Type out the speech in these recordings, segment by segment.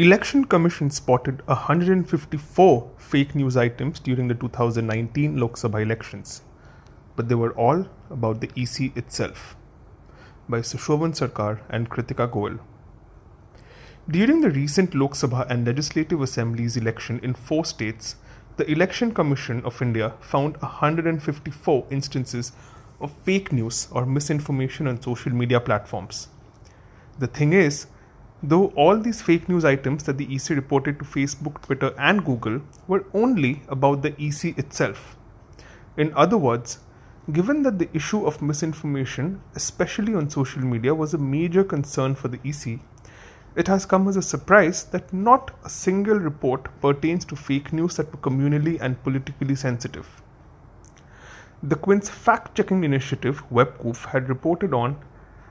Election Commission spotted 154 fake news items during the 2019 Lok Sabha elections, but they were all about the EC itself. By Sushovan Sarkar and Kritika Goel. During the recent Lok Sabha and Legislative Assemblies election in four states, the Election Commission of India found 154 instances of fake news or misinformation on social media platforms. The thing is, though all these fake news items that the EC reported to Facebook, Twitter, and Google were only about the EC itself. In other words, given that the issue of misinformation, especially on social media, was a major concern for the EC, it has come as a surprise that not a single report pertains to fake news that were communally and politically sensitive. The Quint's fact checking initiative, WebQoof, had reported on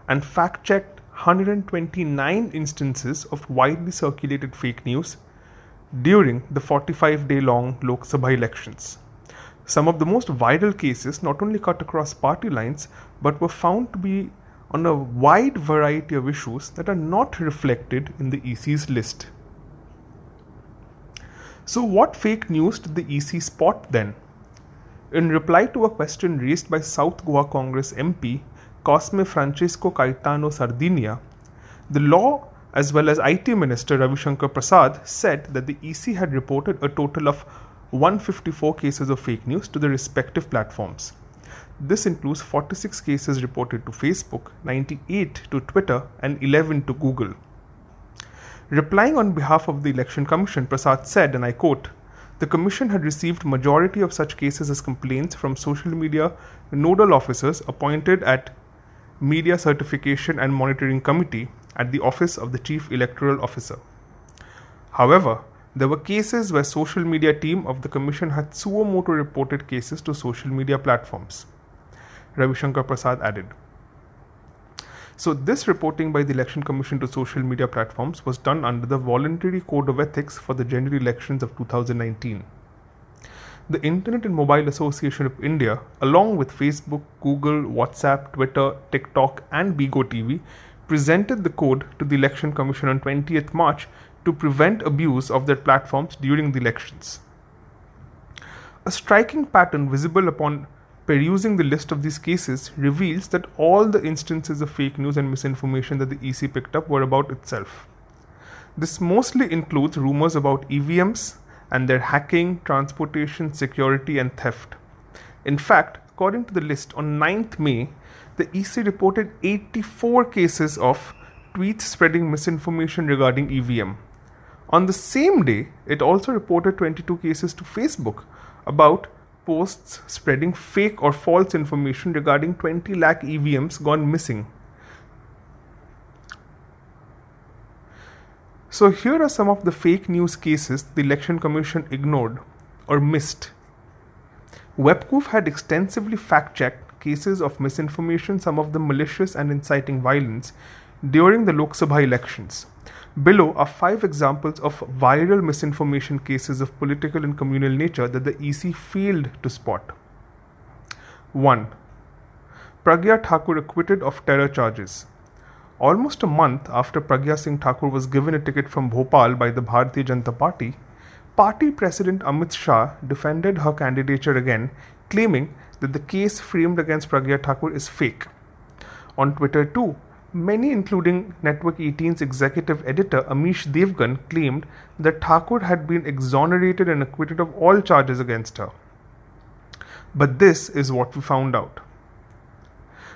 and fact checked 129 instances of widely circulated fake news during the 45 day long Lok Sabha elections. Some of the most viral cases not only cut across party lines but were found to be on a wide variety of issues that are not reflected in the EC's list. So, what fake news did the EC spot then? In reply to a question raised by South Goa Congress MP Cosme Francisco Caitano Sardinha, the law as well as IT Minister Ravi Shankar Prasad said that the EC had reported a total of 154 cases of fake news to the respective platforms. This includes 46 cases reported to Facebook, 98 to Twitter, and 11 to Google. Replying on behalf of the Election Commission, Prasad said, and I quote, the Commission had received majority of such cases as complaints from social media nodal officers appointed at Media Certification and Monitoring Committee at the Office of the Chief Electoral Officer. However, there were cases where social media team of the commission had suo motu reported cases to social media platforms. Ravishankar Prasad added. So, this reporting by the Election Commission to social media platforms was done under the Voluntary Code of Ethics for the general elections of 2019. The Internet and Mobile Association of India, along with Facebook, Google, WhatsApp, Twitter, TikTok, and Bigo TV, presented the code to the Election Commission on 20th March to prevent abuse of their platforms during the elections. A striking pattern visible upon perusing the list of these cases reveals that all the instances of fake news and misinformation that the EC picked up were about itself. This mostly includes rumors about EVMs and their hacking, transportation, security, and theft. In fact, according to the list, on 9th May, the EC reported 84 cases of tweets spreading misinformation regarding EVM. On the same day, it also reported 22 cases to Facebook about posts spreading fake or false information regarding 20 lakh EVMs gone missing. So, here are some of the fake news cases the Election Commission ignored or missed. WebQoof had extensively fact checked cases of misinformation, some of them malicious and inciting violence, during the Lok Sabha elections. Below are five examples of viral misinformation cases of political and communal nature that the EC failed to spot. 1. Pragya Thakur acquitted of terror charges. Almost a month after Pragya Singh Thakur was given a ticket from Bhopal by the Bharatiya Janata Party, Party President Amit Shah defended her candidature again, claiming that the case framed against Pragya Thakur is fake. On Twitter, too, Many, including Network 18's executive editor Amish Devgan, claimed that Thakur had been exonerated and acquitted of all charges against her. But this is what we found out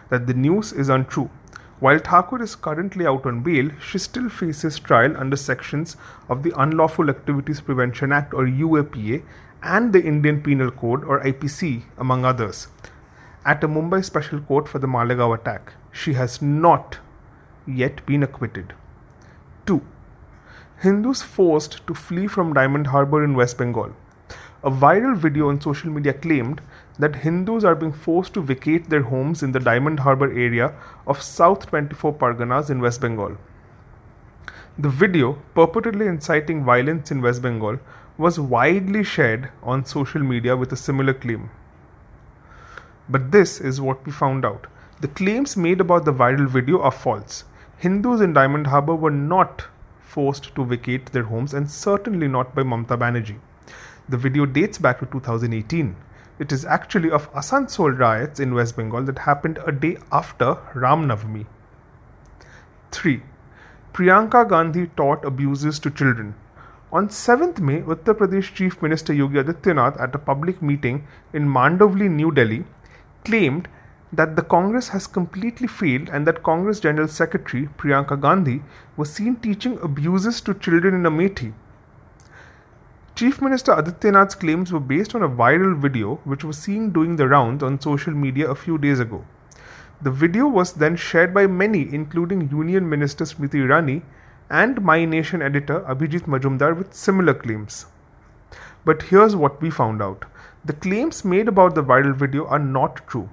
that the news is untrue. While Thakur is currently out on bail, she still faces trial under sections of the Unlawful Activities Prevention Act or UAPA and the Indian Penal Code or IPC, among others, at a Mumbai Special Court for the Malegaon attack. She has not yet been acquitted. 2. Hindus forced to flee from Diamond Harbour in West Bengal. A viral video on social media claimed that Hindus are being forced to vacate their homes in the Diamond Harbour area of South 24 Parganas in West Bengal. The video, purportedly inciting violence in West Bengal, was widely shared on social media with a similar claim. But this is what we found out. The claims made about the viral video are false. Hindus in Diamond Harbour were not forced to vacate their homes and certainly not by Mamta Banerjee. The video dates back to 2018. It is actually of Asansol riots in West Bengal that happened a day after Ram Navami. 3. Priyanka Gandhi taught abuses to children. On 7th May, Uttar Pradesh Chief Minister Yogi Adityanath at a public meeting in Mandavli, New Delhi, claimed that the Congress has completely failed and that Congress General Secretary Priyanka Gandhi was seen teaching abuses to children in Amethi. Chief Minister Adityanath's claims were based on a viral video which was seen doing the rounds on social media a few days ago. The video was then shared by many, including Union Minister Smriti Irani and My Nation editor Abhijit Majumdar with similar claims. But here's what we found out the claims made about the viral video are not true.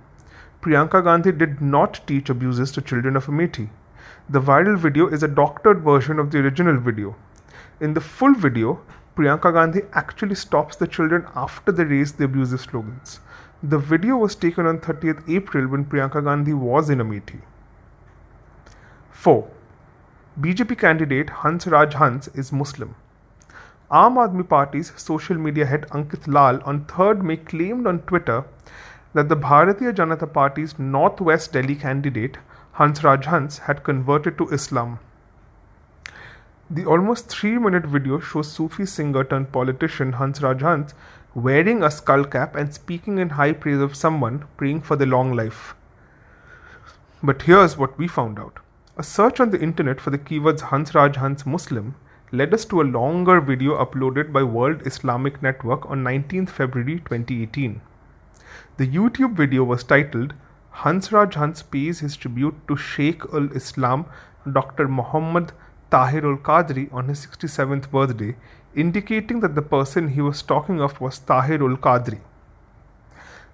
Priyanka Gandhi did not teach abuses to children of Amethi. The viral video is a doctored version of the original video. In the full video, Priyanka Gandhi actually stops the children after they raise the abusive slogans. The video was taken on 30th April when Priyanka Gandhi was in Amethi. 4. BJP candidate Hans Raj Hans is Muslim. Aam Aadmi Party's social media head Ankit Lal on 3rd May claimed on Twitter that the Bharatiya Janata Party's Northwest Delhi candidate Hans Raj Hans had converted to Islam. The almost three minute video shows Sufi singer turned politician Hans Hans wearing a skull cap and speaking in high praise of someone praying for the long life. But here's what we found out. A search on the internet for the keywords Hans Hans Muslim led us to a longer video uploaded by World Islamic Network on 19th February 2018. The YouTube video was titled Hansraj Hans pays his tribute to Sheikh ul Islam Dr. Muhammad Tahir ul Qadri on his 67th birthday, indicating that the person he was talking of was Tahir ul Qadri.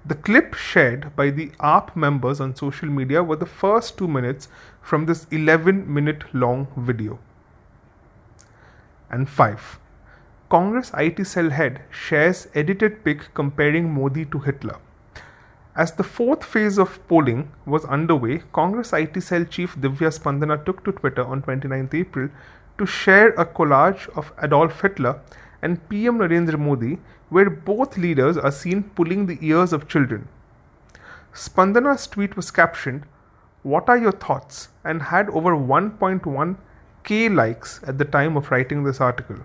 The clip shared by the AAP members on social media were the first two minutes from this 11 minute long video. And 5. Congress IT cell head shares edited pic comparing Modi to Hitler. As the fourth phase of polling was underway, Congress IT cell chief Divya Spandana took to Twitter on 29 April to share a collage of Adolf Hitler and PM Narendra Modi, where both leaders are seen pulling the ears of children. Spandana's tweet was captioned, What are your thoughts? and had over 1.1k likes at the time of writing this article.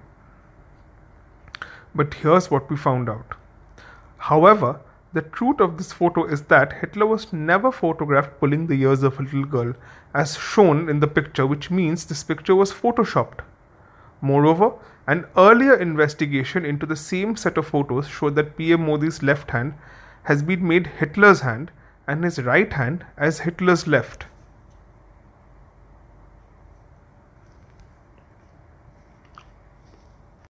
But here's what we found out. However, the truth of this photo is that Hitler was never photographed pulling the ears of a little girl, as shown in the picture, which means this picture was photoshopped. Moreover, an earlier investigation into the same set of photos showed that PM Modi's left hand has been made Hitler's hand and his right hand as Hitler's left.